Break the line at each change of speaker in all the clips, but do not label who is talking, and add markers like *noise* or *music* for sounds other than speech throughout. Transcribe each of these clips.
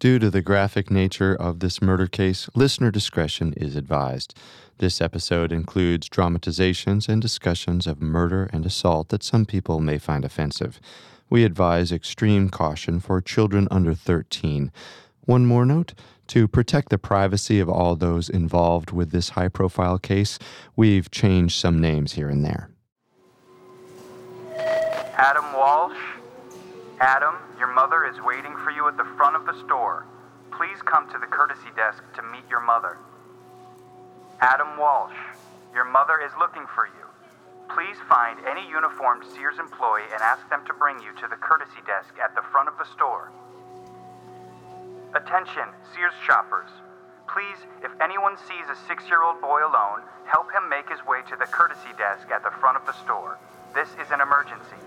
Due to the graphic nature of this murder case, listener discretion is advised. This episode includes dramatizations and discussions of murder and assault that some people may find offensive. We advise extreme caution for children under 13. One more note to protect the privacy of all those involved with this high profile case, we've changed some names here and there.
Adam Walsh? Adam, your mother is waiting for you at the front of the store. Please come to the courtesy desk to meet your mother. Adam Walsh, your mother is looking for you. Please find any uniformed Sears employee and ask them to bring you to the courtesy desk at the front of the store. Attention, Sears shoppers. Please, if anyone sees a six year old boy alone, help him make his way to the courtesy desk at the front of the store. This is an emergency.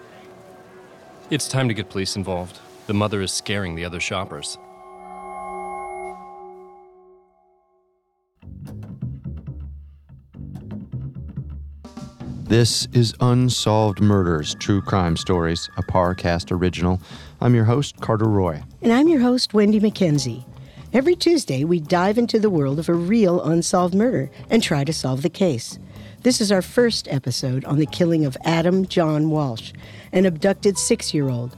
It's time to get police involved. The mother is scaring the other shoppers.
This is Unsolved Murders True Crime Stories, a Parcast original. I'm your host, Carter Roy.
And I'm your host, Wendy McKenzie. Every Tuesday, we dive into the world of a real unsolved murder and try to solve the case. This is our first episode on the killing of Adam John Walsh, an abducted six year old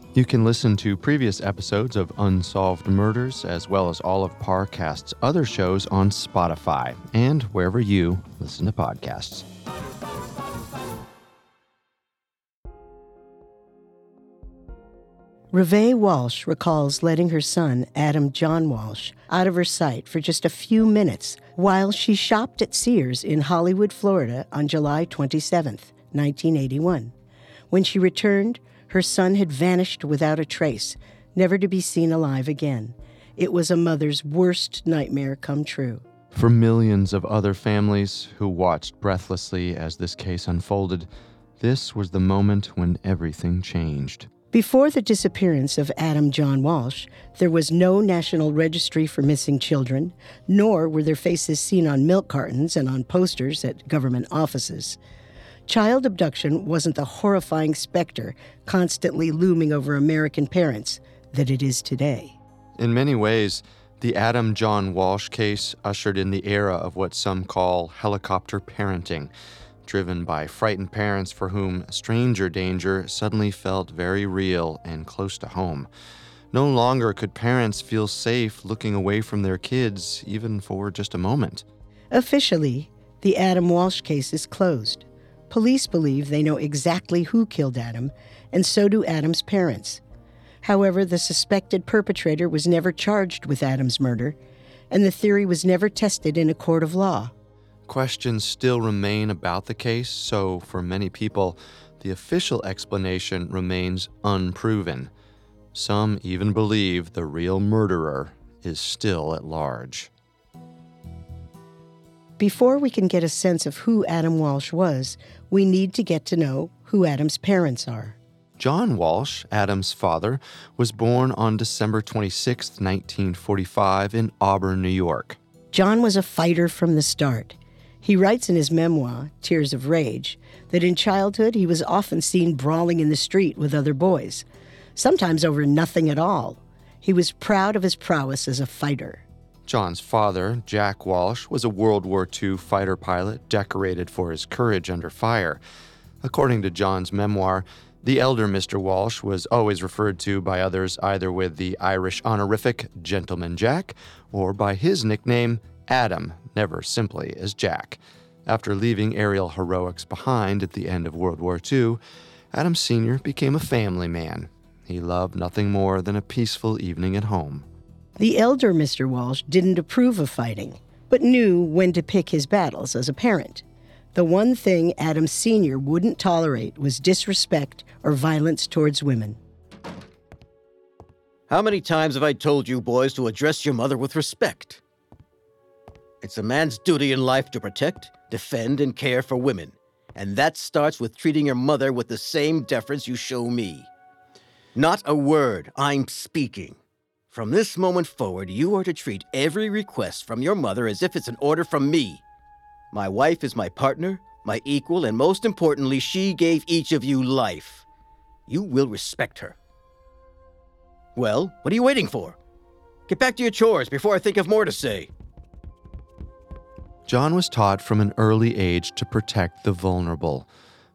You can listen to previous episodes of Unsolved Murders as well as all of Parcast's other shows on Spotify and wherever you listen to podcasts.
Reve Walsh recalls letting her son, Adam John Walsh, out of her sight for just a few minutes while she shopped at Sears in Hollywood, Florida on July 27, 1981. When she returned, her son had vanished without a trace, never to be seen alive again. It was a mother's worst nightmare come true.
For millions of other families who watched breathlessly as this case unfolded, this was the moment when everything changed.
Before the disappearance of Adam John Walsh, there was no National Registry for Missing Children, nor were their faces seen on milk cartons and on posters at government offices. Child abduction wasn't the horrifying specter constantly looming over American parents that it is today.
In many ways, the Adam John Walsh case ushered in the era of what some call helicopter parenting, driven by frightened parents for whom stranger danger suddenly felt very real and close to home. No longer could parents feel safe looking away from their kids, even for just a moment.
Officially, the Adam Walsh case is closed. Police believe they know exactly who killed Adam, and so do Adam's parents. However, the suspected perpetrator was never charged with Adam's murder, and the theory was never tested in a court of law.
questions still remain about the case, so for many people, the official explanation remains unproven. Some even believe the real murderer is still at large.
Before we can get a sense of who Adam Walsh was, we need to get to know who Adam's parents are.
John Walsh, Adam's father, was born on December 26, 1945, in Auburn, New York.
John was a fighter from the start. He writes in his memoir, Tears of Rage, that in childhood he was often seen brawling in the street with other boys, sometimes over nothing at all. He was proud of his prowess as a fighter.
John's father, Jack Walsh, was a World War II fighter pilot decorated for his courage under fire. According to John's memoir, the elder Mr. Walsh was always referred to by others either with the Irish honorific Gentleman Jack or by his nickname, Adam, never simply as Jack. After leaving aerial heroics behind at the end of World War II, Adam Sr. became a family man. He loved nothing more than a peaceful evening at home.
The elder Mr. Walsh didn't approve of fighting, but knew when to pick his battles as a parent. The one thing Adam Sr. wouldn't tolerate was disrespect or violence towards women.
How many times have I told you boys to address your mother with respect? It's a man's duty in life to protect, defend, and care for women. And that starts with treating your mother with the same deference you show me. Not a word, I'm speaking. From this moment forward, you are to treat every request from your mother as if it's an order from me. My wife is my partner, my equal, and most importantly, she gave each of you life. You will respect her. Well, what are you waiting for? Get back to your chores before I think of more to say.
John was taught from an early age to protect the vulnerable,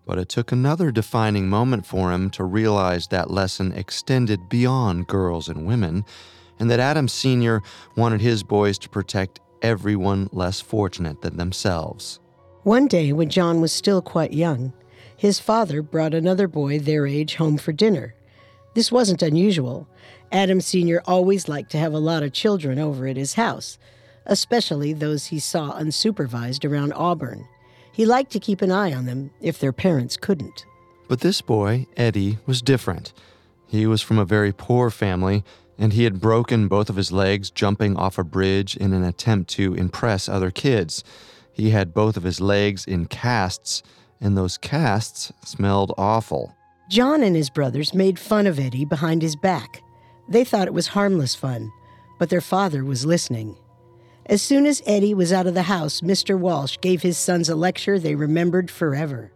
but it took another defining moment for him to realize that lesson extended beyond girls and women, and that Adam Sr. wanted his boys to protect everyone less fortunate than themselves.
One day, when John was still quite young, his father brought another boy their age home for dinner. This wasn't unusual. Adam Sr. always liked to have a lot of children over at his house, especially those he saw unsupervised around Auburn. He liked to keep an eye on them if their parents couldn't.
But this boy, Eddie, was different. He was from a very poor family, and he had broken both of his legs jumping off a bridge in an attempt to impress other kids. He had both of his legs in casts, and those casts smelled awful.
John and his brothers made fun of Eddie behind his back. They thought it was harmless fun, but their father was listening. As soon as Eddie was out of the house, Mr. Walsh gave his sons a lecture they remembered forever.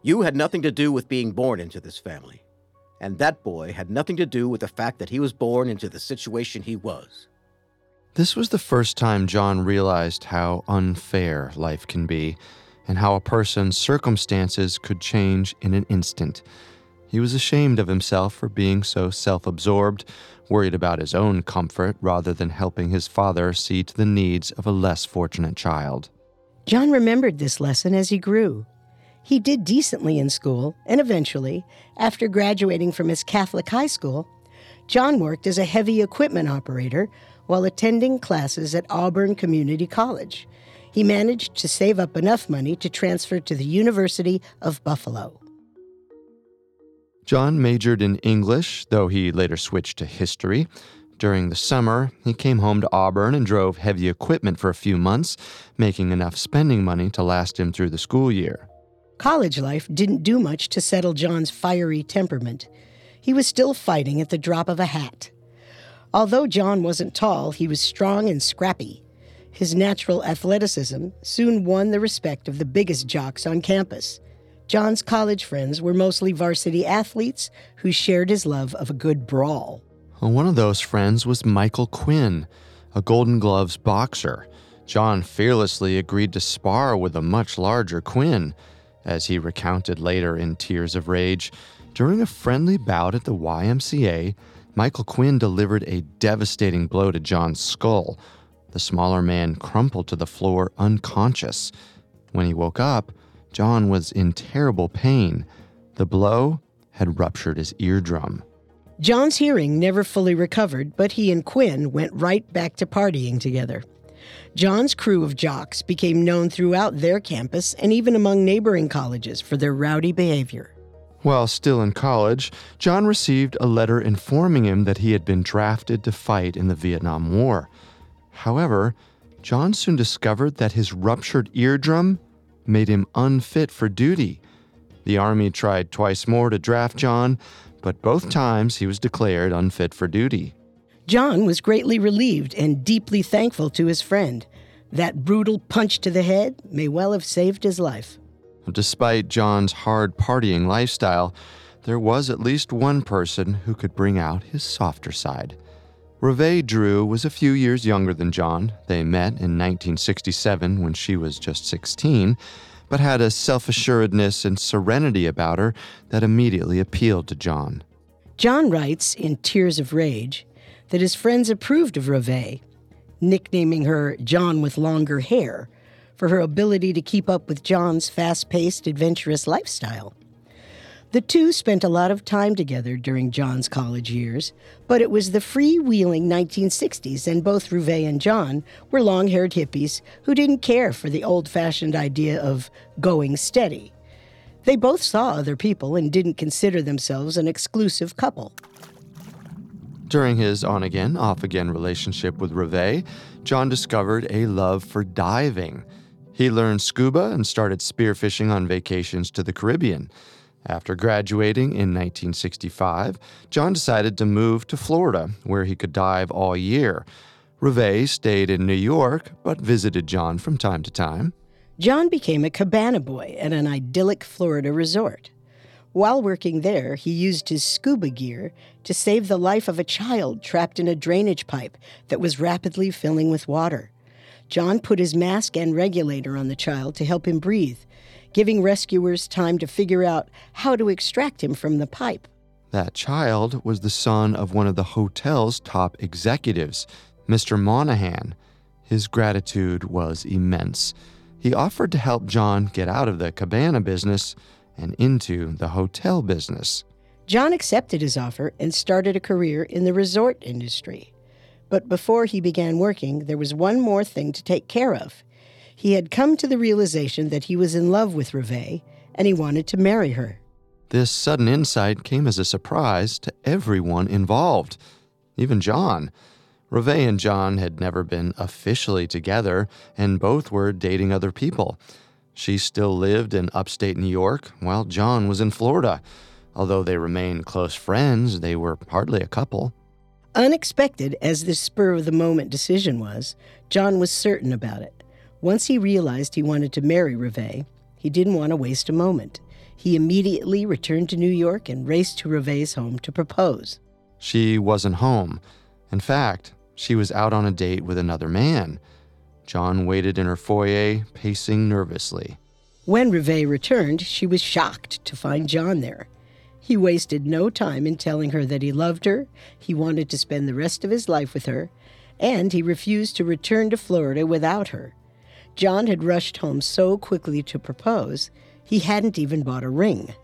You had nothing to do with being born into this family. And that boy had nothing to do with the fact that he was born into the situation he was.
This was the first time John realized how unfair life can be and how a person's circumstances could change in an instant. He was ashamed of himself for being so self absorbed, worried about his own comfort rather than helping his father see to the needs of a less fortunate child.
John remembered this lesson as he grew. He did decently in school, and eventually, after graduating from his Catholic high school, John worked as a heavy equipment operator while attending classes at Auburn Community College. He managed to save up enough money to transfer to the University of Buffalo.
John majored in English, though he later switched to history. During the summer, he came home to Auburn and drove heavy equipment for a few months, making enough spending money to last him through the school year.
College life didn't do much to settle John's fiery temperament. He was still fighting at the drop of a hat. Although John wasn't tall, he was strong and scrappy. His natural athleticism soon won the respect of the biggest jocks on campus. John's college friends were mostly varsity athletes who shared his love of a good brawl.
One of those friends was Michael Quinn, a Golden Gloves boxer. John fearlessly agreed to spar with a much larger Quinn. As he recounted later in Tears of Rage, during a friendly bout at the YMCA, Michael Quinn delivered a devastating blow to John's skull. The smaller man crumpled to the floor unconscious. When he woke up, John was in terrible pain. The blow had ruptured his eardrum.
John's hearing never fully recovered, but he and Quinn went right back to partying together. John's crew of jocks became known throughout their campus and even among neighboring colleges for their rowdy behavior.
While still in college, John received a letter informing him that he had been drafted to fight in the Vietnam War. However, John soon discovered that his ruptured eardrum made him unfit for duty. The Army tried twice more to draft John, but both times he was declared unfit for duty.
John was greatly relieved and deeply thankful to his friend. That brutal punch to the head may well have saved his life.
Despite John's hard partying lifestyle, there was at least one person who could bring out his softer side. Reve Drew was a few years younger than John. They met in 1967 when she was just 16, but had a self assuredness and serenity about her that immediately appealed to John.
John writes in Tears of Rage that his friends approved of Reve, nicknaming her John with longer hair for her ability to keep up with John's fast paced, adventurous lifestyle. The two spent a lot of time together during John's college years, but it was the freewheeling 1960s, and both Reve and John were long haired hippies who didn't care for the old fashioned idea of going steady. They both saw other people and didn't consider themselves an exclusive couple.
During his on again, off again relationship with Reve, John discovered a love for diving. He learned scuba and started spearfishing on vacations to the Caribbean. After graduating in 1965, John decided to move to Florida, where he could dive all year. Reve stayed in New York, but visited John from time to time.
John became a cabana boy at an idyllic Florida resort. While working there, he used his scuba gear to save the life of a child trapped in a drainage pipe that was rapidly filling with water. John put his mask and regulator on the child to help him breathe, giving rescuers time to figure out how to extract him from the pipe.
That child was the son of one of the hotel's top executives, Mr. Monahan. His gratitude was immense. He offered to help John get out of the cabana business and into the hotel business.
John accepted his offer and started a career in the resort industry. But before he began working, there was one more thing to take care of. He had come to the realization that he was in love with Reve and he wanted to marry her.
This sudden insight came as a surprise to everyone involved, even John. Reve and John had never been officially together, and both were dating other people. She still lived in upstate New York, while John was in Florida. Although they remained close friends, they were hardly a couple.
Unexpected as this spur of the moment decision was, John was certain about it. Once he realized he wanted to marry Reve, he didn't want to waste a moment. He immediately returned to New York and raced to Reve's home to propose.
She wasn't home. In fact, she was out on a date with another man. John waited in her foyer, pacing nervously.
When Reve returned, she was shocked to find John there. He wasted no time in telling her that he loved her, he wanted to spend the rest of his life with her, and he refused to return to Florida without her. John had rushed home so quickly to propose, he hadn't even bought a ring.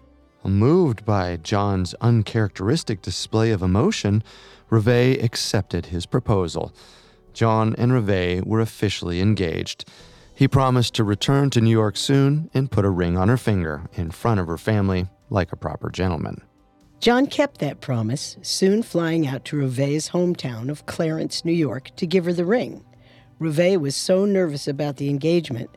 Moved by John's uncharacteristic display of emotion, Reve accepted his proposal. John and Reve were officially engaged. He promised to return to New York soon and put a ring on her finger in front of her family like a proper gentleman.
John kept that promise, soon flying out to Reve's hometown of Clarence, New York, to give her the ring. Reve was so nervous about the engagement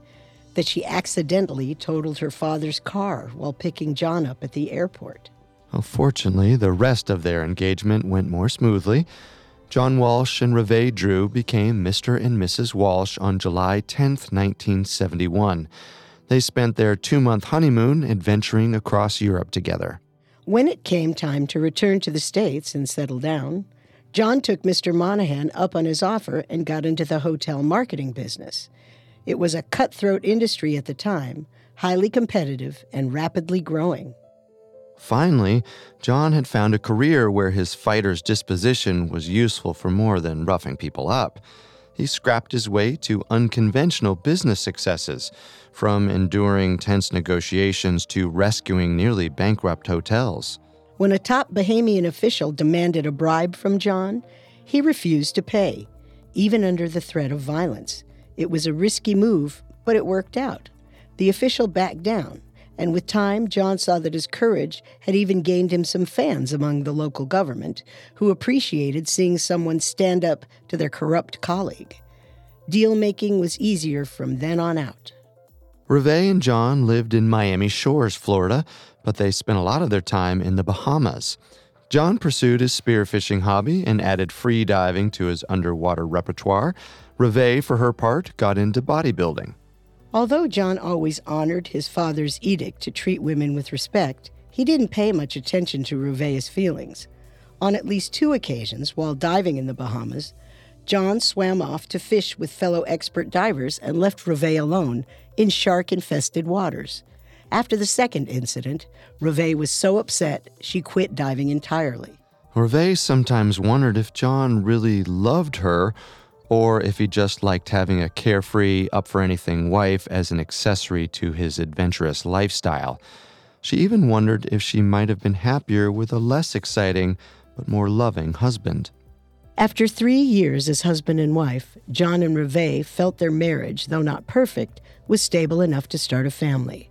that she accidentally totaled her father's car while picking John up at the airport.
Well, fortunately, the rest of their engagement went more smoothly. John Walsh and Reve Drew became Mr. and Mrs. Walsh on July 10, 1971. They spent their two month honeymoon adventuring across Europe together.
When it came time to return to the States and settle down, John took Mr. Monahan up on his offer and got into the hotel marketing business. It was a cutthroat industry at the time, highly competitive and rapidly growing.
Finally, John had found a career where his fighter's disposition was useful for more than roughing people up. He scrapped his way to unconventional business successes, from enduring tense negotiations to rescuing nearly bankrupt hotels.
When a top Bahamian official demanded a bribe from John, he refused to pay, even under the threat of violence. It was a risky move, but it worked out. The official backed down, and with time, John saw that his courage had even gained him some fans among the local government who appreciated seeing someone stand up to their corrupt colleague. Deal making was easier from then on out.
Reve and John lived in Miami Shores, Florida, but they spent a lot of their time in the Bahamas. John pursued his spearfishing hobby and added free diving to his underwater repertoire. Reve, for her part, got into bodybuilding.
Although John always honored his father's edict to treat women with respect, he didn't pay much attention to Reve's feelings. On at least two occasions, while diving in the Bahamas, John swam off to fish with fellow expert divers and left Reve alone in shark infested waters. After the second incident, Reve was so upset she quit diving entirely.
Reve sometimes wondered if John really loved her or if he just liked having a carefree, up for anything wife as an accessory to his adventurous lifestyle. She even wondered if she might have been happier with a less exciting but more loving husband.
After three years as husband and wife, John and Reve felt their marriage, though not perfect, was stable enough to start a family.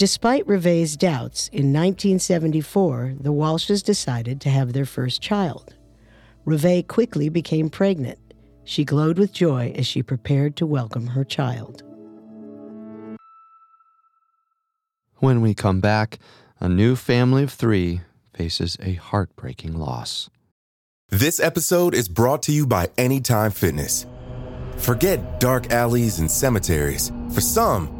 Despite Reve's doubts, in 1974, the Walshes decided to have their first child. Reve quickly became pregnant. She glowed with joy as she prepared to welcome her child.
When we come back, a new family of three faces a heartbreaking loss.
This episode is brought to you by Anytime Fitness. Forget dark alleys and cemeteries. For some,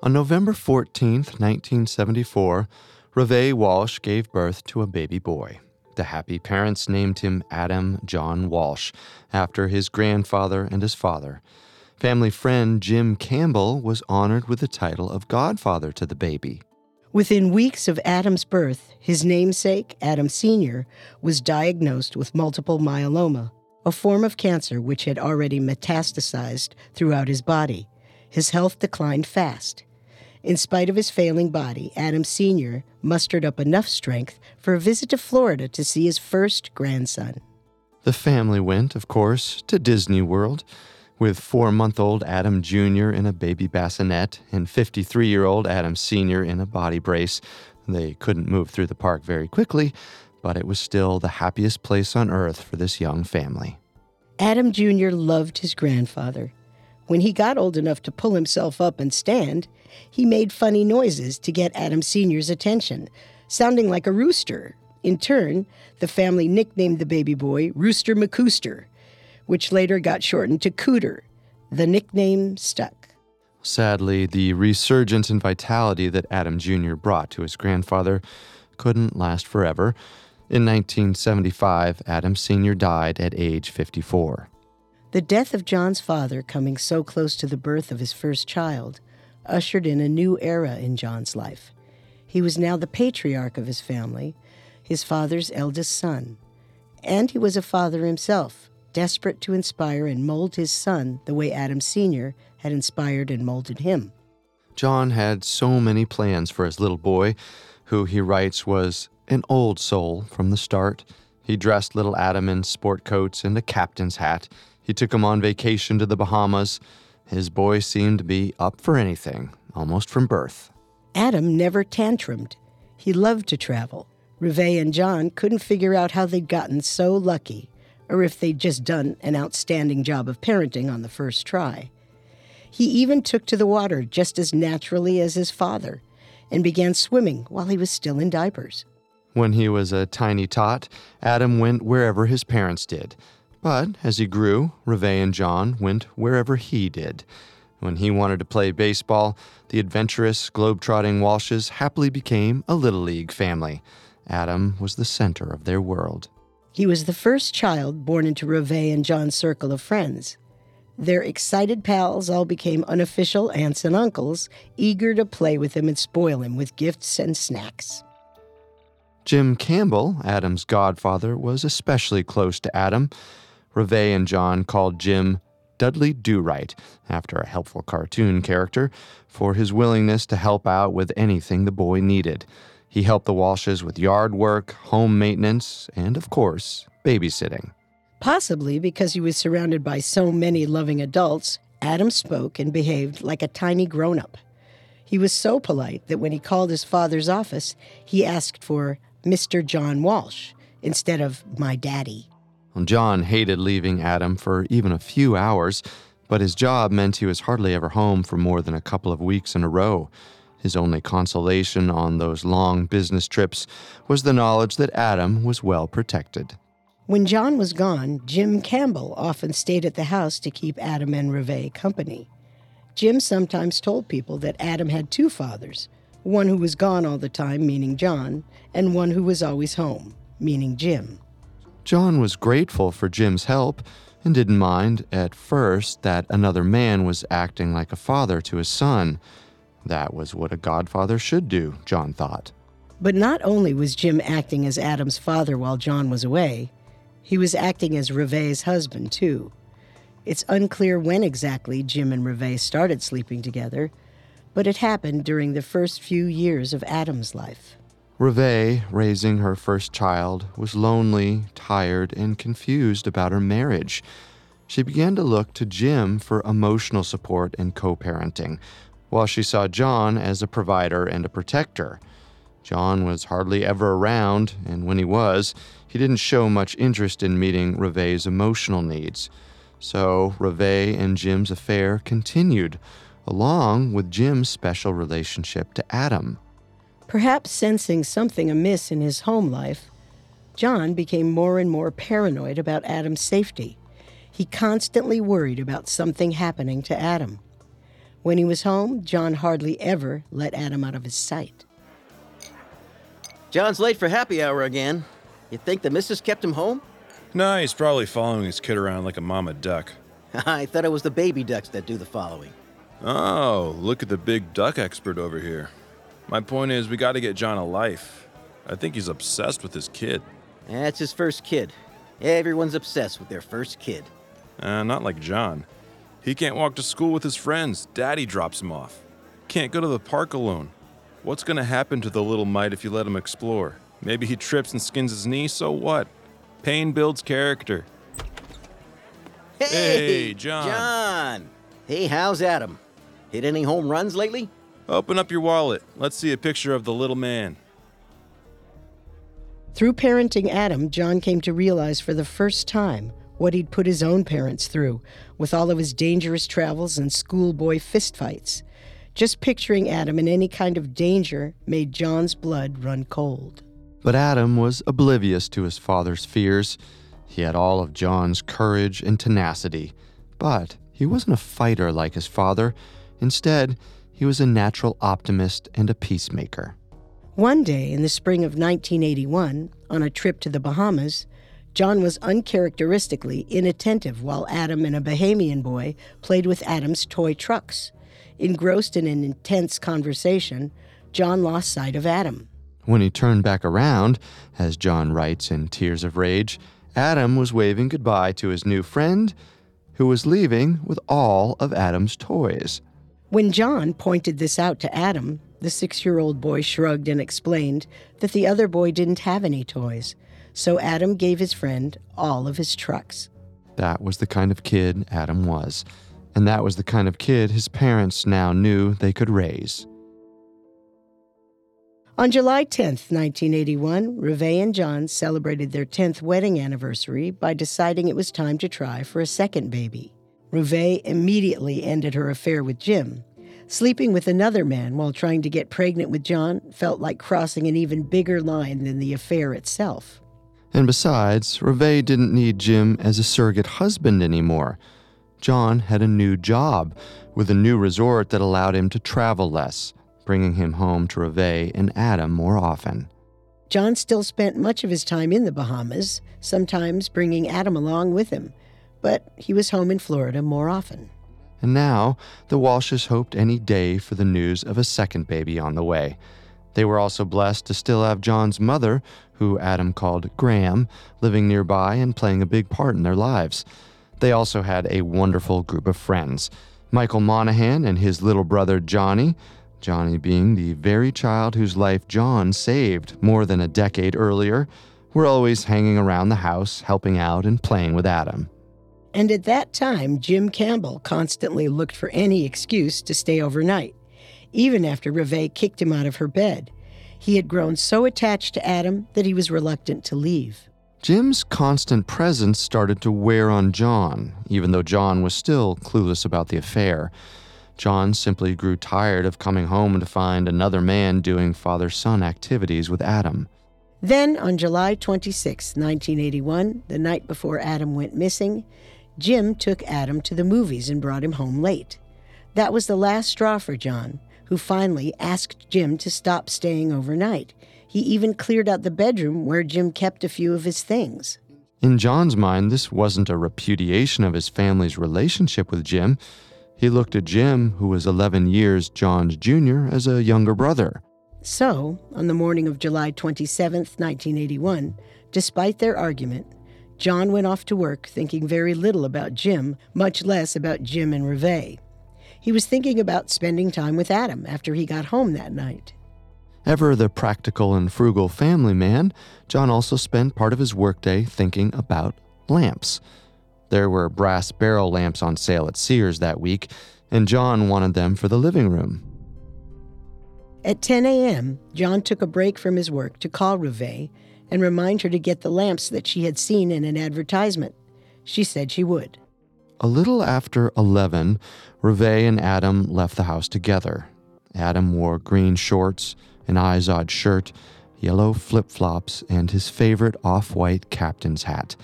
On November 14, 1974, Reve Walsh gave birth to a baby boy. The happy parents named him Adam John Walsh, after his grandfather and his father. Family friend Jim Campbell was honored with the title of godfather to the baby.
Within weeks of Adam's birth, his namesake, Adam Sr., was diagnosed with multiple myeloma, a form of cancer which had already metastasized throughout his body. His health declined fast. In spite of his failing body, Adam Sr. mustered up enough strength for a visit to Florida to see his first grandson.
The family went, of course, to Disney World, with four month old Adam Jr. in a baby bassinet and 53 year old Adam Sr. in a body brace. They couldn't move through the park very quickly, but it was still the happiest place on earth for this young family.
Adam Jr. loved his grandfather. When he got old enough to pull himself up and stand, he made funny noises to get Adam Sr.'s attention, sounding like a rooster. In turn, the family nicknamed the baby boy Rooster McCooster, which later got shortened to Cooter. The nickname stuck.
Sadly, the resurgence in vitality that Adam Jr. brought to his grandfather couldn't last forever. In 1975, Adam Sr. died at age 54.
The death of John's father, coming so close to the birth of his first child, ushered in a new era in John's life. He was now the patriarch of his family, his father's eldest son. And he was a father himself, desperate to inspire and mold his son the way Adam Sr. had inspired and molded him.
John had so many plans for his little boy, who he writes was an old soul from the start. He dressed little Adam in sport coats and a captain's hat. He took him on vacation to the Bahamas. His boy seemed to be up for anything, almost from birth.
Adam never tantrumed. He loved to travel. Reve and John couldn't figure out how they'd gotten so lucky, or if they'd just done an outstanding job of parenting on the first try. He even took to the water just as naturally as his father and began swimming while he was still in diapers.
When he was a tiny tot, Adam went wherever his parents did. But as he grew, Reve and John went wherever he did. When he wanted to play baseball, the adventurous, globe-trotting Walshes happily became a Little League family. Adam was the center of their world.
He was the first child born into Reve and John's circle of friends. Their excited pals all became unofficial aunts and uncles, eager to play with him and spoil him with gifts and snacks.
Jim Campbell, Adam's godfather, was especially close to Adam. Reve and John called Jim Dudley Do Right, after a helpful cartoon character, for his willingness to help out with anything the boy needed. He helped the Walshes with yard work, home maintenance, and, of course, babysitting.
Possibly because he was surrounded by so many loving adults, Adam spoke and behaved like a tiny grown up. He was so polite that when he called his father's office, he asked for Mr. John Walsh instead of my daddy.
John hated leaving Adam for even a few hours, but his job meant he was hardly ever home for more than a couple of weeks in a row. His only consolation on those long business trips was the knowledge that Adam was well protected.
When John was gone, Jim Campbell often stayed at the house to keep Adam and Reve company. Jim sometimes told people that Adam had two fathers one who was gone all the time, meaning John, and one who was always home, meaning Jim.
John was grateful for Jim's help and didn't mind at first that another man was acting like a father to his son. That was what a godfather should do, John thought.
But not only was Jim acting as Adam's father while John was away, he was acting as Reve's husband, too. It's unclear when exactly Jim and Reve started sleeping together, but it happened during the first few years of Adam's life.
Reve, raising her first child, was lonely, tired, and confused about her marriage. She began to look to Jim for emotional support and co parenting, while she saw John as a provider and a protector. John was hardly ever around, and when he was, he didn't show much interest in meeting Reve's emotional needs. So Reve and Jim's affair continued, along with Jim's special relationship to Adam.
Perhaps sensing something amiss in his home life, John became more and more paranoid about Adam's safety. He constantly worried about something happening to Adam. When he was home, John hardly ever let Adam out of his sight.
John's late for happy hour again. You think the missus kept him home?
No, he's probably following his kid around like a mama duck. *laughs*
I thought it was the baby ducks that do the following.
Oh, look at the big duck expert over here. My point is, we gotta get John a life. I think he's obsessed with his kid.
That's his first kid. Everyone's obsessed with their first kid.
Uh, not like John. He can't walk to school with his friends. Daddy drops him off. Can't go to the park alone. What's gonna happen to the little mite if you let him explore? Maybe he trips and skins his knee, so what? Pain builds character.
Hey,
Hey, John.
John! Hey, how's Adam? Hit any home runs lately?
Open up your wallet. Let's see a picture of the little man.
Through parenting Adam, John came to realize for the first time what he'd put his own parents through with all of his dangerous travels and schoolboy fistfights. Just picturing Adam in any kind of danger made John's blood run cold.
But Adam was oblivious to his father's fears. He had all of John's courage and tenacity, but he wasn't a fighter like his father. Instead, he was a natural optimist and a peacemaker.
One day in the spring of 1981, on a trip to the Bahamas, John was uncharacteristically inattentive while Adam and a Bahamian boy played with Adam's toy trucks. Engrossed in an intense conversation, John lost sight of Adam.
When he turned back around, as John writes in Tears of Rage, Adam was waving goodbye to his new friend, who was leaving with all of Adam's toys.
When John pointed this out to Adam, the six year old boy shrugged and explained that the other boy didn't have any toys, so Adam gave his friend all of his trucks.
That was the kind of kid Adam was, and that was the kind of kid his parents now knew they could raise.
On July 10th, 1981, Reve and John celebrated their 10th wedding anniversary by deciding it was time to try for a second baby. Reve immediately ended her affair with Jim. Sleeping with another man while trying to get pregnant with John felt like crossing an even bigger line than the affair itself.
And besides, Reve didn't need Jim as a surrogate husband anymore. John had a new job with a new resort that allowed him to travel less, bringing him home to Reve and Adam more often.
John still spent much of his time in the Bahamas, sometimes bringing Adam along with him, but he was home in Florida more often.
And now, the Walshes hoped any day for the news of a second baby on the way. They were also blessed to still have John's mother, who Adam called Graham, living nearby and playing a big part in their lives. They also had a wonderful group of friends Michael Monahan and his little brother Johnny, Johnny being the very child whose life John saved more than a decade earlier, were always hanging around the house, helping out and playing with Adam.
And at that time, Jim Campbell constantly looked for any excuse to stay overnight, even after Reve kicked him out of her bed. He had grown so attached to Adam that he was reluctant to leave.
Jim's constant presence started to wear on John, even though John was still clueless about the affair. John simply grew tired of coming home to find another man doing father son activities with Adam.
Then, on July 26, 1981, the night before Adam went missing, Jim took Adam to the movies and brought him home late. That was the last straw for John, who finally asked Jim to stop staying overnight. He even cleared out the bedroom where Jim kept a few of his things.
In John's mind, this wasn't a repudiation of his family's relationship with Jim. He looked at Jim, who was 11 years John's junior, as a younger brother.
So, on the morning of July 27, 1981, despite their argument, John went off to work thinking very little about Jim, much less about Jim and Reve. He was thinking about spending time with Adam after he got home that night.
Ever the practical and frugal family man, John also spent part of his workday thinking about lamps. There were brass barrel lamps on sale at Sears that week, and John wanted them for the living room.
At 10 a.m., John took a break from his work to call Reve and remind her to get the lamps that she had seen in an advertisement. She said she would.
A little after 11, Reve and Adam left the house together. Adam wore green shorts, an Izod shirt, yellow flip flops, and his favorite off white captain's hat.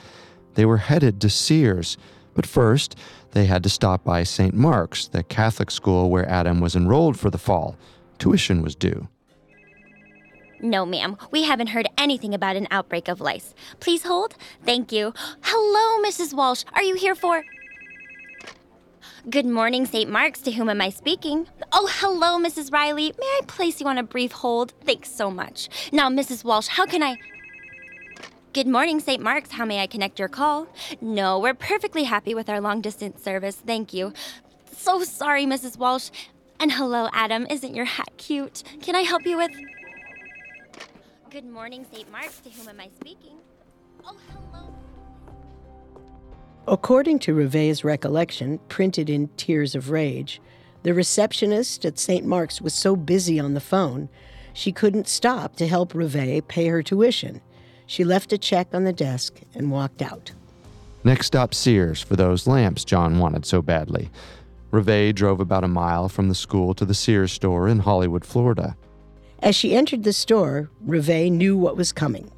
They were headed to Sears, but first they had to stop by St. Mark's, the Catholic school where Adam was enrolled for the fall. Tuition was due.
No, ma'am. We haven't heard anything about an outbreak of lice. Please hold. Thank you. Hello, Mrs. Walsh. Are you here for. Good morning, St. Mark's. To whom am I speaking? Oh, hello, Mrs. Riley. May I place you on a brief hold? Thanks so much. Now, Mrs. Walsh, how can I. Good morning, St. Mark's. How may I connect your call? No, we're perfectly happy with our long distance service. Thank you. So sorry, Mrs. Walsh. And hello, Adam. Isn't your hat cute? Can I help you with. Good morning, St. Mark's. To whom am I speaking? Oh, hello.
According to Reve's recollection, printed in Tears of Rage, the receptionist at St. Mark's was so busy on the phone, she couldn't stop to help Reve pay her tuition. She left a check on the desk and walked out.
Next stop, Sears, for those lamps John wanted so badly. Reve drove about a mile from the school to the Sears store in Hollywood, Florida.
As she entered the store, Reve knew what was coming.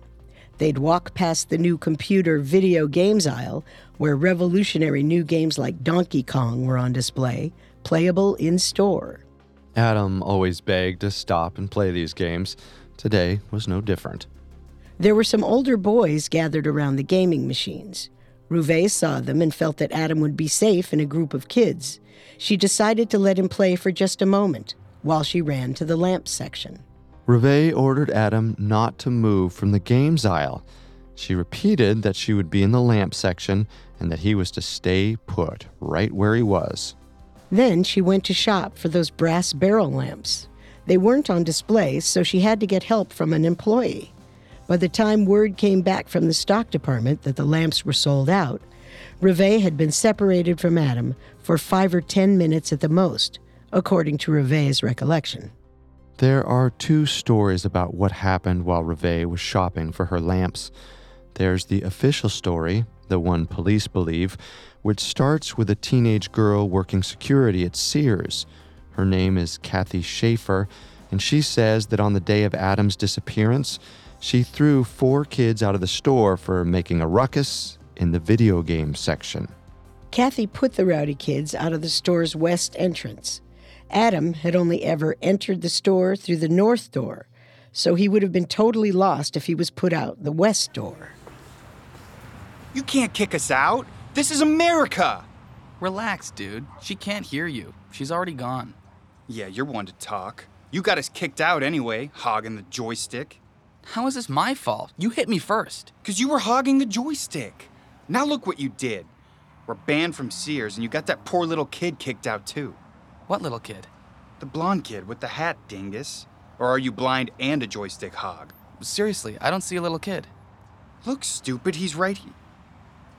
They'd walk past the new computer video games aisle, where revolutionary new games like Donkey Kong were on display, playable in store.
Adam always begged to stop and play these games. Today was no different.
There were some older boys gathered around the gaming machines. Reve saw them and felt that Adam would be safe in a group of kids. She decided to let him play for just a moment while she ran to the lamp section.
Reve ordered Adam not to move from the games aisle. She repeated that she would be in the lamp section and that he was to stay put right where he was.
Then she went to shop for those brass barrel lamps. They weren't on display, so she had to get help from an employee. By the time word came back from the stock department that the lamps were sold out, Reve had been separated from Adam for five or ten minutes at the most, according to Reve's recollection.
There are two stories about what happened while Reve was shopping for her lamps. There's the official story, the one police believe, which starts with a teenage girl working security at Sears. Her name is Kathy Schaefer, and she says that on the day of Adam's disappearance, she threw four kids out of the store for making a ruckus in the video game section.
Kathy put the rowdy kids out of the store's west entrance. Adam had only ever entered the store through the north door, so he would have been totally lost if he was put out the west door.
You can't kick us out. This is America.
Relax, dude. She can't hear you. She's already gone.
Yeah, you're one to talk. You got us kicked out anyway, hogging the joystick.
How is this my fault? You hit me first.
Because you were hogging the joystick. Now look what you did. We're banned from Sears, and you got that poor little kid kicked out too.
What little kid?
The blonde kid with the hat, dingus. Or are you blind and a joystick hog?
Seriously, I don't see a little kid.
Look, stupid, he's right here.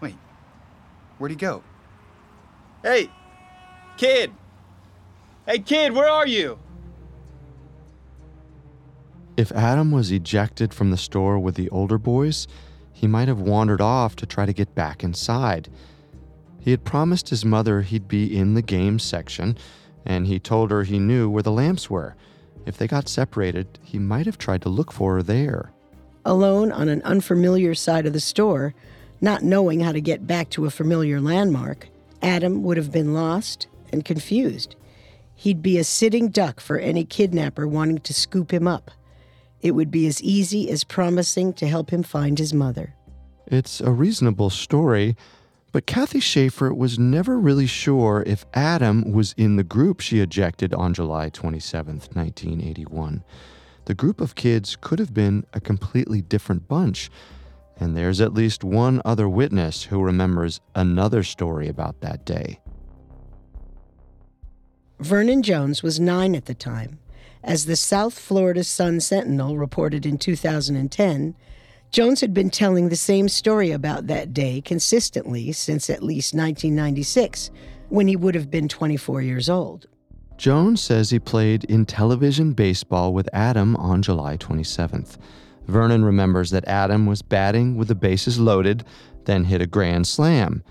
Wait, where'd he go? Hey, kid! Hey, kid, where are you?
If Adam was ejected from the store with the older boys, he might have wandered off to try to get back inside. He had promised his mother he'd be in the games section, and he told her he knew where the lamps were. If they got separated, he might have tried to look for her there.
Alone on an unfamiliar side of the store, not knowing how to get back to a familiar landmark, Adam would have been lost and confused. He'd be a sitting duck for any kidnapper wanting to scoop him up. It would be as easy as promising to help him find his mother.
It's a reasonable story, but Kathy Schaefer was never really sure if Adam was in the group she ejected on July 27, 1981. The group of kids could have been a completely different bunch, and there's at least one other witness who remembers another story about that day.
Vernon Jones was nine at the time. As the South Florida Sun Sentinel reported in 2010, Jones had been telling the same story about that day consistently since at least 1996, when he would have been 24 years old.
Jones says he played in television baseball with Adam on July 27th. Vernon remembers that Adam was batting with the bases loaded, then hit a grand slam.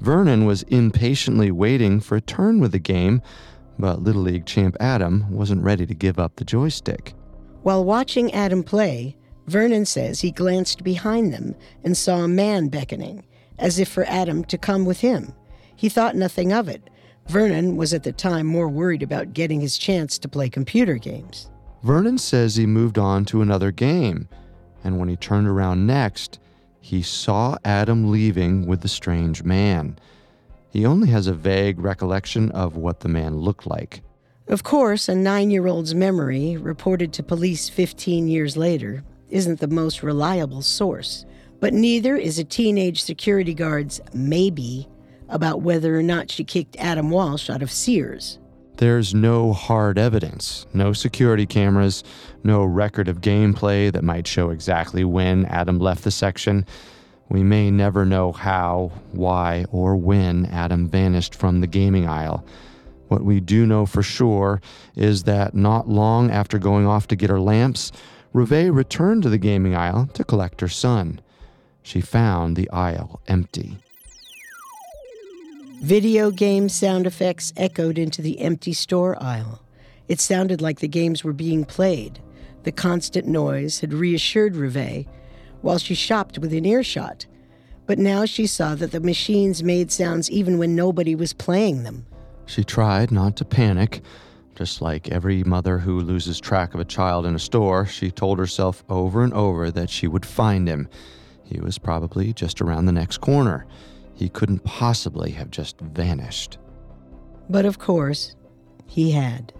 Vernon was impatiently waiting for a turn with the game, but Little League champ Adam wasn't ready to give up the joystick.
While watching Adam play, Vernon says he glanced behind them and saw a man beckoning, as if for Adam to come with him. He thought nothing of it. Vernon was at the time more worried about getting his chance to play computer games.
Vernon says he moved on to another game, and when he turned around next, he saw Adam leaving with the strange man. He only has a vague recollection of what the man looked like.
Of course, a nine year old's memory, reported to police 15 years later, isn't the most reliable source, but neither is a teenage security guard's maybe about whether or not she kicked Adam Walsh out of Sears.
There's no hard evidence, no security cameras, no record of gameplay that might show exactly when Adam left the section. We may never know how, why, or when Adam vanished from the gaming aisle. What we do know for sure is that not long after going off to get her lamps, Reve returned to the gaming aisle to collect her son. She found the aisle empty.
Video game sound effects echoed into the empty store aisle. It sounded like the games were being played. The constant noise had reassured Reve while she shopped within earshot. But now she saw that the machines made sounds even when nobody was playing them.
She tried not to panic. Just like every mother who loses track of a child in a store, she told herself over and over that she would find him. He was probably just around the next corner. He couldn't possibly have just vanished.
But of course, he had.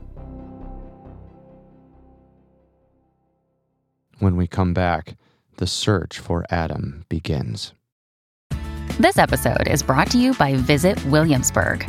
When we come back, the search for Adam begins.
This episode is brought to you by Visit Williamsburg.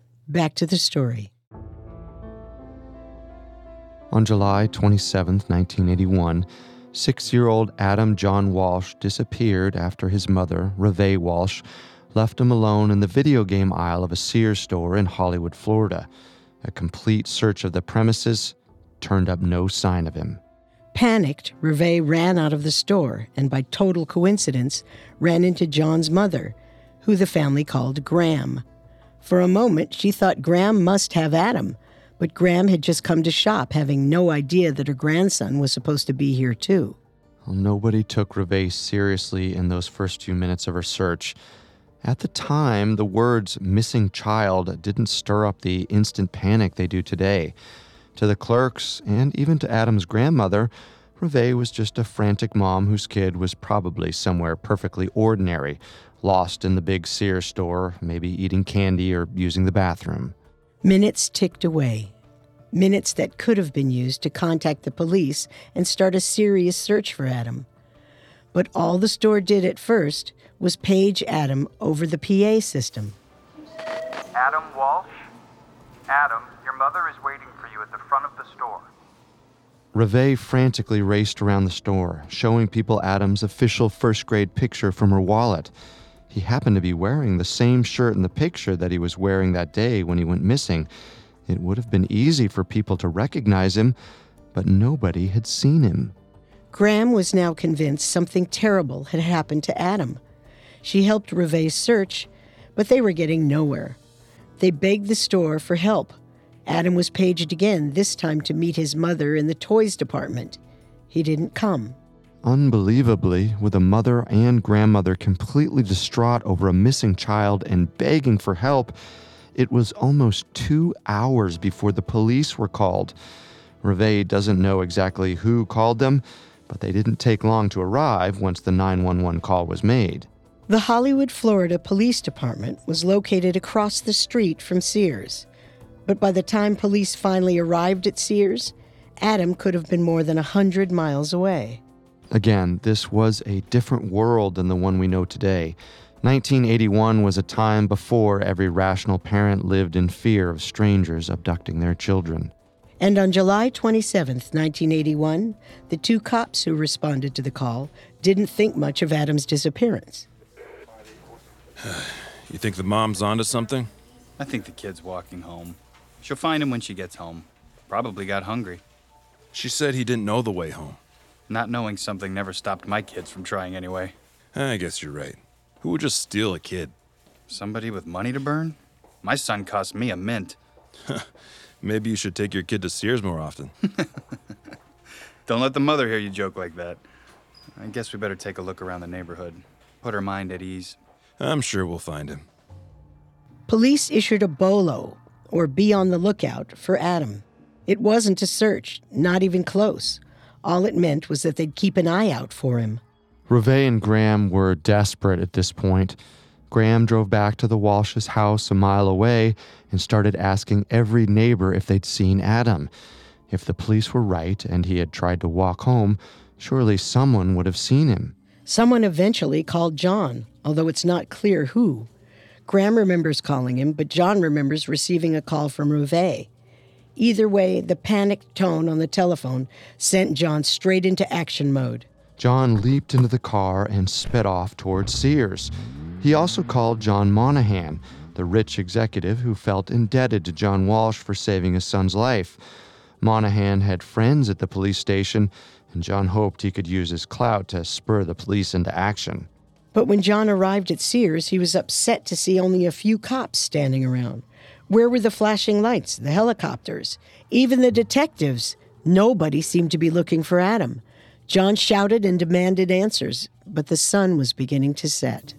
back to the story.
On July 27, 1981, six year old Adam John Walsh disappeared after his mother, Reve Walsh, left him alone in the video game aisle of a Sears store in Hollywood, Florida. A complete search of the premises turned up no sign of him.
Panicked, Reve ran out of the store and, by total coincidence, ran into John's mother, who the family called Gram. For a moment, she thought Gram must have Adam, but Gram had just come to shop, having no idea that her grandson was supposed to be here too.
Well, nobody took Reve seriously in those first few minutes of her search. At the time, the words missing child didn't stir up the instant panic they do today. To the clerks, and even to Adam's grandmother, Reve was just a frantic mom whose kid was probably somewhere perfectly ordinary, lost in the big Sears store, maybe eating candy or using the bathroom.
Minutes ticked away. Minutes that could have been used to contact the police and start a serious search for Adam. But all the store did at first was page Adam over the PA system.
Adam Walsh? Adam, your mother is waiting for you at the front of the store.
Reve frantically raced around the store, showing people Adam's official first grade picture from her wallet. He happened to be wearing the same shirt in the picture that he was wearing that day when he went missing. It would have been easy for people to recognize him, but nobody had seen him.
Gram was now convinced something terrible had happened to Adam. She helped Reve search, but they were getting nowhere. They begged the store for help. Adam was paged again, this time to meet his mother in the toys department. He didn't come.
Unbelievably, with a mother and grandmother completely distraught over a missing child and begging for help, it was almost two hours before the police were called. Reve doesn't know exactly who called them, but they didn't take long to arrive once the 911 call was made.
The Hollywood, Florida Police Department was located across the street from Sears. But by the time police finally arrived at Sears, Adam could have been more than a hundred miles away.
Again, this was a different world than the one we know today. 1981 was a time before every rational parent lived in fear of strangers abducting their children.
And on July 27, 1981, the two cops who responded to the call didn't think much of Adam's disappearance. *sighs*
you think the mom's onto something?
I think the kid's walking home. She'll find him when she gets home. Probably got hungry.
She said he didn't know the way home.
Not knowing something never stopped my kids from trying anyway.
I guess you're right. Who would just steal a kid?
Somebody with money to burn? My son cost me a mint. *laughs*
Maybe you should take your kid to Sears more often. *laughs* *laughs*
Don't let the mother hear you joke like that. I guess we better take a look around the neighborhood. Put her mind at ease.
I'm sure we'll find him.
Police issued a bolo, or be on the lookout, for Adam. It wasn't a search, not even close. All it meant was that they'd keep an eye out for him.
Reve and Gram were desperate at this point. Gram drove back to the Walsh's house a mile away and started asking every neighbor if they'd seen Adam. If the police were right and he had tried to walk home, surely someone would have seen him.
Someone eventually called John, although it's not clear who. Gram remembers calling him, but John remembers receiving a call from Reve. Either way, the panicked tone on the telephone sent John straight into action mode.
John leaped into the car and sped off towards Sears. He also called John Monahan, the rich executive who felt indebted to John Walsh for saving his son's life. Monahan had friends at the police station, and John hoped he could use his clout to spur the police into action.
But when John arrived at Sears, he was upset to see only a few cops standing around. Where were the flashing lights, the helicopters, even the detectives? Nobody seemed to be looking for Adam. John shouted and demanded answers, but the sun was beginning to set.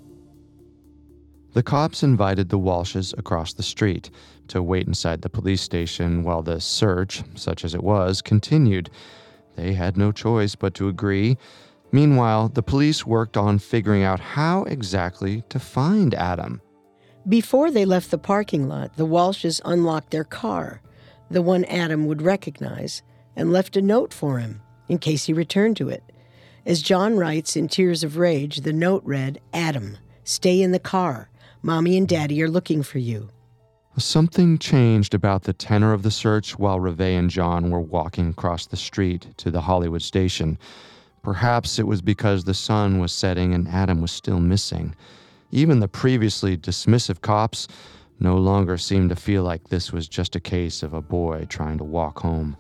The cops invited the Walshes across the street to wait inside the police station while the search, such as it was, continued. They had no choice but to agree. Meanwhile, the police worked on figuring out how exactly to find Adam.
Before they left the parking lot, the Walshes unlocked their car, the one Adam would recognize, and left a note for him in case he returned to it. As John writes in Tears of Rage, the note read Adam, stay in the car. Mommy and Daddy are looking for you.
Something changed about the tenor of the search while Reve and John were walking across the street to the Hollywood station. Perhaps it was because the sun was setting and Adam was still missing. Even the previously dismissive cops no longer seemed to feel like this was just a case of a boy trying to walk home.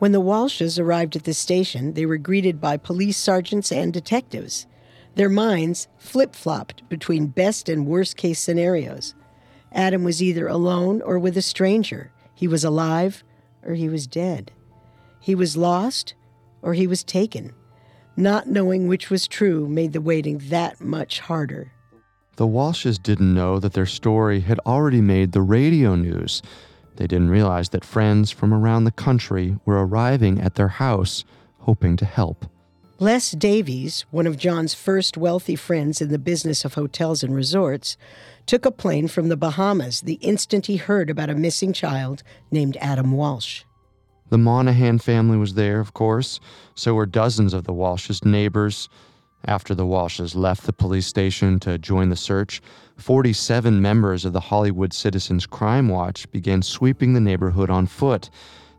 When the Walshes arrived at the station, they were greeted by police sergeants and detectives. Their minds flip flopped between best and worst case scenarios. Adam was either alone or with a stranger. He was alive or he was dead. He was lost or he was taken. Not knowing which was true made the waiting that much harder.
The Walshes didn't know that their story had already made the radio news. They didn't realize that friends from around the country were arriving at their house hoping to help.
Les Davies, one of John's first wealthy friends in the business of hotels and resorts, took a plane from the Bahamas the instant he heard about a missing child named Adam Walsh.
The Monahan family was there, of course, so were dozens of the Walsh's neighbors. After the Walshes left the police station to join the search, 47 members of the Hollywood Citizens Crime Watch began sweeping the neighborhood on foot.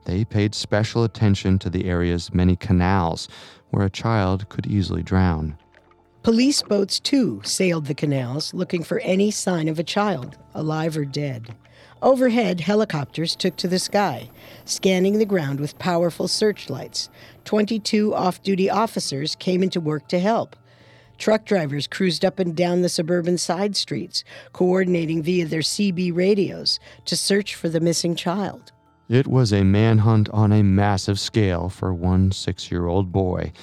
They paid special attention to the area's many canals where a child could easily drown.
Police boats, too, sailed the canals looking for any sign of a child, alive or dead. Overhead, helicopters took to the sky, scanning the ground with powerful searchlights. 22 off duty officers came into work to help. Truck drivers cruised up and down the suburban side streets, coordinating via their CB radios to search for the missing child.
It was a manhunt on a massive scale for one six year old boy,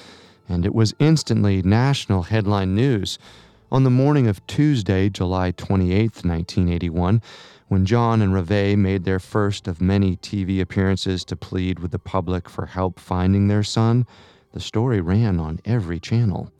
and it was instantly national headline news. On the morning of Tuesday, July 28, 1981, when John and Reve made their first of many TV appearances to plead with the public for help finding their son, the story ran on every channel.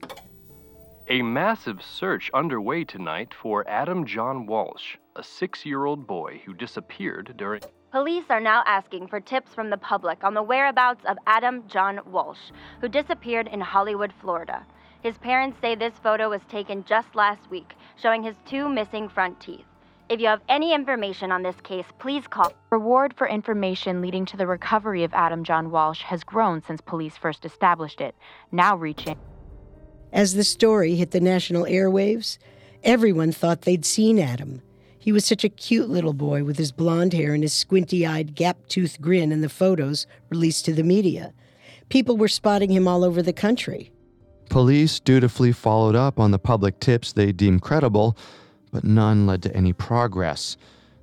A massive search underway tonight for Adam John Walsh, a six year old boy who disappeared during.
Police are now asking for tips from the public on the whereabouts of Adam John Walsh, who disappeared in Hollywood, Florida. His parents say this photo was taken just last week, showing his two missing front teeth. If you have any information on this case, please call.
Reward for information leading to the recovery of Adam John Walsh has grown since police first established it, now reaching.
As the story hit the national airwaves, everyone thought they'd seen Adam. He was such a cute little boy with his blond hair and his squinty eyed, gap toothed grin in the photos released to the media. People were spotting him all over the country.
Police dutifully followed up on the public tips they deemed credible, but none led to any progress.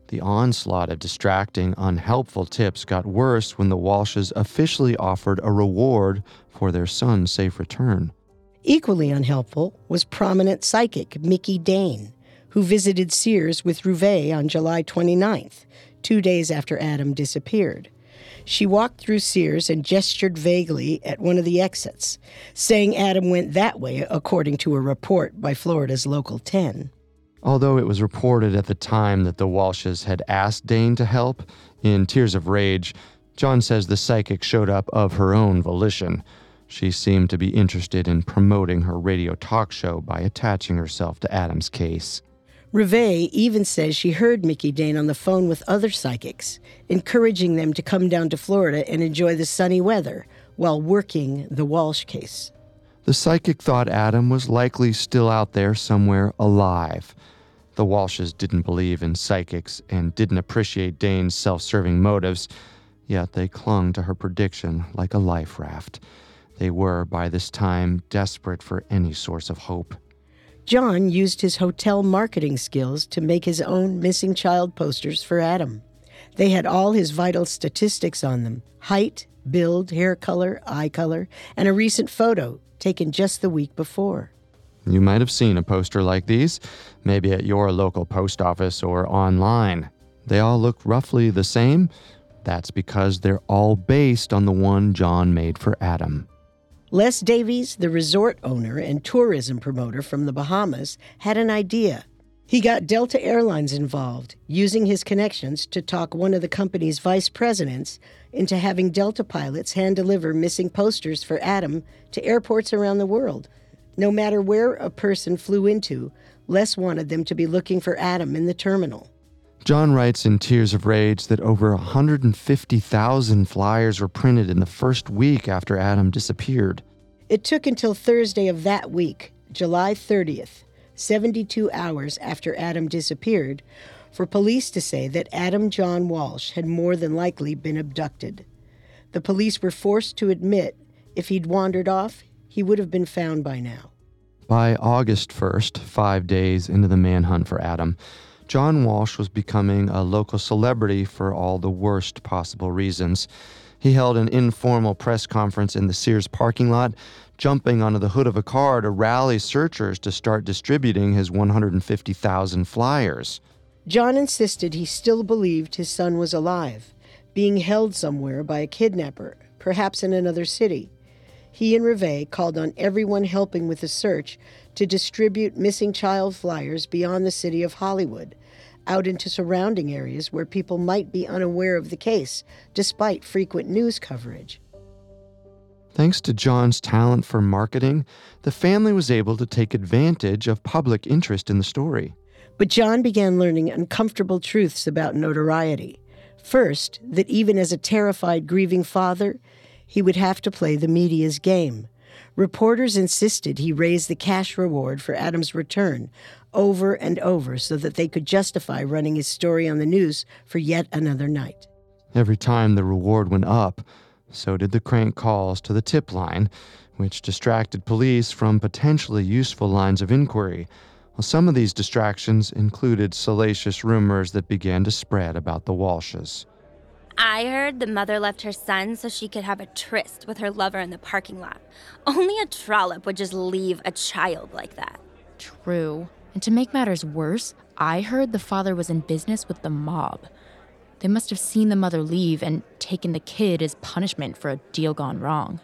The onslaught of distracting, unhelpful tips got worse when the Walshes officially offered a reward for their son's safe return.
Equally unhelpful was prominent psychic Micki Dahne who visited Sears with Reve on July 29th, two days after Adam disappeared. She walked through Sears and gestured vaguely at one of the exits, saying Adam went that way, according to a report by Florida's Local 10.
Although it was reported at the time that the Walshes had asked Dahne to help, in Tears of Rage, John says the psychic showed up of her own volition. She seemed to be interested in promoting her radio talk show by attaching herself to Adam's case.
Reve even says she heard Micki Dahne on the phone with other psychics, encouraging them to come down to Florida and enjoy the sunny weather while working the Walsh case.
The psychic thought Adam was likely still out there somewhere alive. The Walshes didn't believe in psychics and didn't appreciate Dahne's self serving motives, yet they clung to her prediction like a life raft. They were, by this time, desperate for any source of hope.
John used his hotel marketing skills to make his own missing child posters for Adam. They had all his vital statistics on them height, build, hair color, eye color, and a recent photo taken just the week before.
You might have seen a poster like these, maybe at your local post office or online. They all look roughly the same. That's because they're all based on the one John made for Adam.
Les Davies, the resort owner and tourism promoter from the Bahamas, had an idea. He got Delta Airlines involved, using his connections to talk one of the company's vice presidents into having Delta pilots hand deliver missing posters for Adam to airports around the world. No matter where a person flew into, Les wanted them to be looking for Adam in the terminal.
John writes in Tears of Rage that over 150,000 flyers were printed in the first week after Adam disappeared.
It took until Thursday of that week, July 30th, 72 hours after Adam disappeared, for police to say that Adam John Walsh had more than likely been abducted. The police were forced to admit if he'd wandered off, he would have been found by now.
By August 1st, five days into the manhunt for Adam, John Walsh was becoming a local celebrity for all the worst possible reasons. He held an informal press conference in the Sears parking lot, jumping onto the hood of a car to rally searchers to start distributing his 150,000 flyers.
John insisted he still believed his son was alive, being held somewhere by a kidnapper, perhaps in another city. He and Reve called on everyone helping with the search to distribute missing child flyers beyond the city of Hollywood, out into surrounding areas where people might be unaware of the case, despite frequent news coverage.
Thanks to John's talent for marketing, the family was able to take advantage of public interest in the story.
But John began learning uncomfortable truths about notoriety. First, that even as a terrified, grieving father, he would have to play the media's game. Reporters insisted he raise the cash reward for Adam's return over and over so that they could justify running his story on the news for yet another night.
Every time the reward went up, so did the crank calls to the tip line, which distracted police from potentially useful lines of inquiry. Well, some of these distractions included salacious rumors that began to spread about the Walshes.
I heard the mother left her son so she could have a tryst with her lover in the parking lot. Only a trollop would just leave a child like that.
True. And to make matters worse, I heard the father was in business with the mob. They must have seen the mother leave and taken the kid as punishment for a deal gone wrong.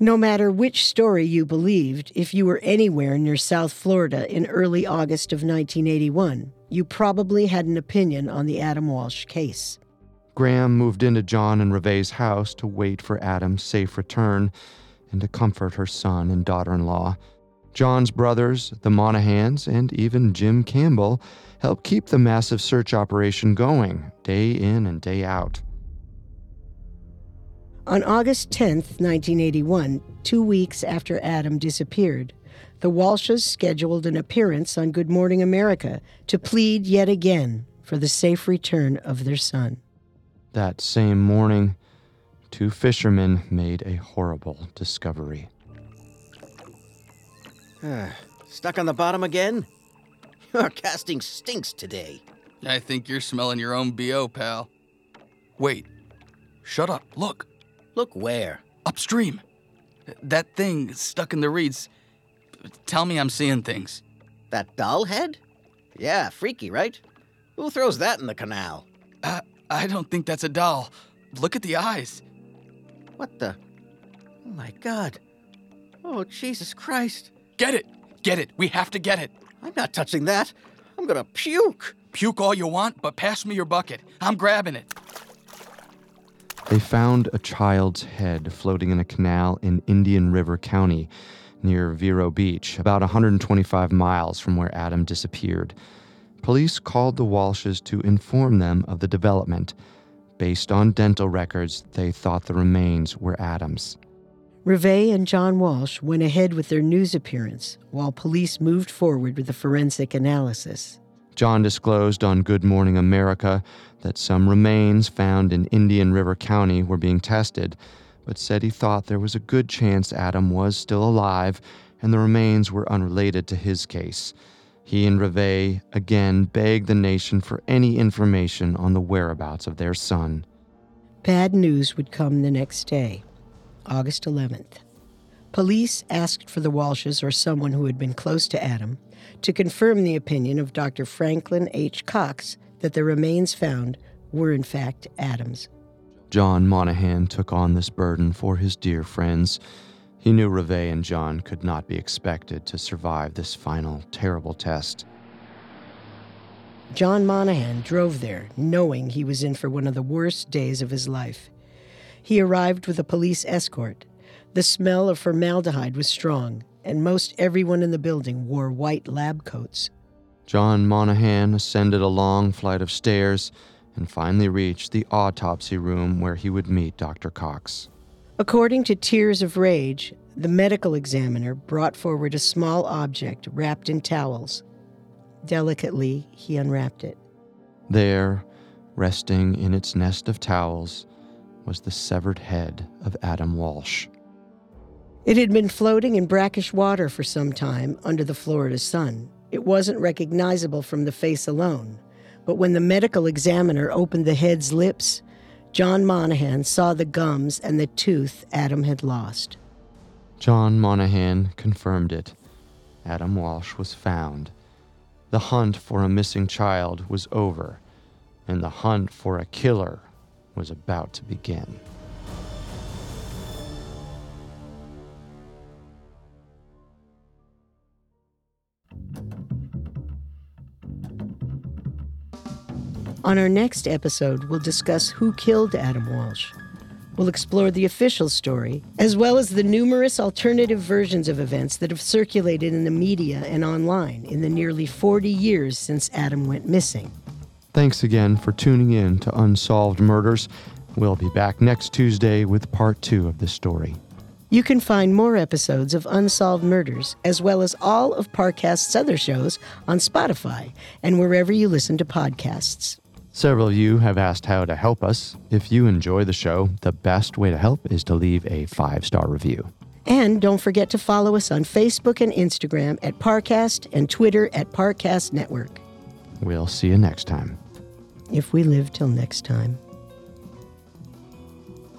No matter which story you believed, if you were anywhere near South Florida in early August of 1981, you probably had an opinion on the Adam Walsh case.
Gram moved into John and Reve's house to wait for Adam's safe return and to comfort her son and daughter in law. John's brothers, the Monahans, and even Jim Campbell helped keep the massive search operation going day in and day out.
On August 10, 1981, two weeks after Adam disappeared, the Walshes scheduled an appearance on Good Morning America to plead yet again for the safe return of their son.
That same morning, two fishermen made a horrible discovery.
Stuck on the bottom again? *laughs* Your casting stinks today.
I think you're smelling your own BO, pal. Wait. Shut up. Look.
Look where?
Upstream. That thing stuck in the reeds. Tell me I'm seeing things.
That doll head? Yeah, freaky, right? Who throws that in the canal?
Uh, I don't think that's a doll. Look at the eyes.
What the? Oh my god. Oh, Jesus Christ.
Get it! Get it! We have to get it!
I'm not touching that. I'm gonna puke.
Puke all you want, but pass me your bucket. I'm grabbing it.
They found a child's head floating in a canal in Indian River County near Vero Beach, about 125 miles from where Adam disappeared. Police called the Walshes to inform them of the development. Based on dental records, they thought the remains were Adam's.
Reve and John Walsh went ahead with their news appearance while police moved forward with the forensic analysis.
John disclosed on Good Morning America that some remains found in Indian River County were being tested, but said he thought there was a good chance Adam was still alive and the remains were unrelated to his case. He and Reve again begged the nation for any information on the whereabouts of their son.
Bad news would come the next day, August 11th. Police asked for the Walshes or someone who had been close to Adam to confirm the opinion of Dr. Franklin H. Cox that the remains found were in fact Adam's.
John Monahan took on this burden for his dear friends. He knew Reve and John could not be expected to survive this final terrible test.
John Monahan drove there, knowing he was in for one of the worst days of his life. He arrived with a police escort. The smell of formaldehyde was strong, and most everyone in the building wore white lab coats.
John Monahan ascended a long flight of stairs and finally reached the autopsy room where he would meet Dr. Cox.
According to Tears of Rage, the medical examiner brought forward a small object wrapped in towels. Delicately, he unwrapped it.
There, resting in its nest of towels, was the severed head of Adam Walsh.
It had been floating in brackish water for some time under the Florida sun. It wasn't recognizable from the face alone, but when the medical examiner opened the head's lips, John Monahan saw the gums and the tooth Adam had lost.
John Monahan confirmed it. Adam Walsh was found. The hunt for a missing child was over, and the hunt for a killer was about to begin.
On our next episode, we'll discuss who killed Adam Walsh. We'll explore the official story, as well as the numerous alternative versions of events that have circulated in the media and online in the nearly 40 years since Adam went missing.
Thanks again for tuning in to Unsolved Murders. We'll be back next Tuesday with part two of the story.
You can find more episodes of Unsolved Murders, as well as all of Parcast's other shows, on Spotify and wherever you listen to podcasts.
Several of you have asked how to help us. If you enjoy the show, the best way to help is to leave a five star review.
And don't forget to follow us on Facebook and Instagram at Parcast and Twitter at Parcast Network.
We'll see you next time.
If we live till next time.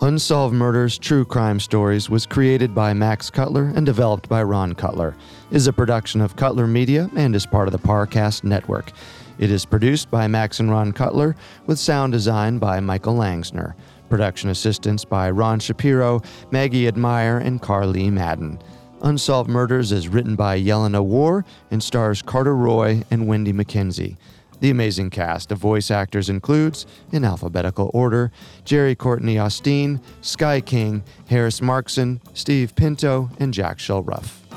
Unsolved Murders True Crime Stories was created by Max Cutler and developed by Ron Cutler, is a production of Cutler Media and is part of the Parcast Network. It is produced by Max and Ron Cutler, with sound design by Michael Langsner. Production assistance by Ron Shapiro, Maggie Admire, and Carly Madden. Unsolved Murders is written by Yelena War and stars Carter Roy and Wendy McKenzie. The amazing cast of voice actors includes, in alphabetical order, Jerry Courtney Austin, Sky King, Harris Markson, Steve Pinto, and Jack Shellruff.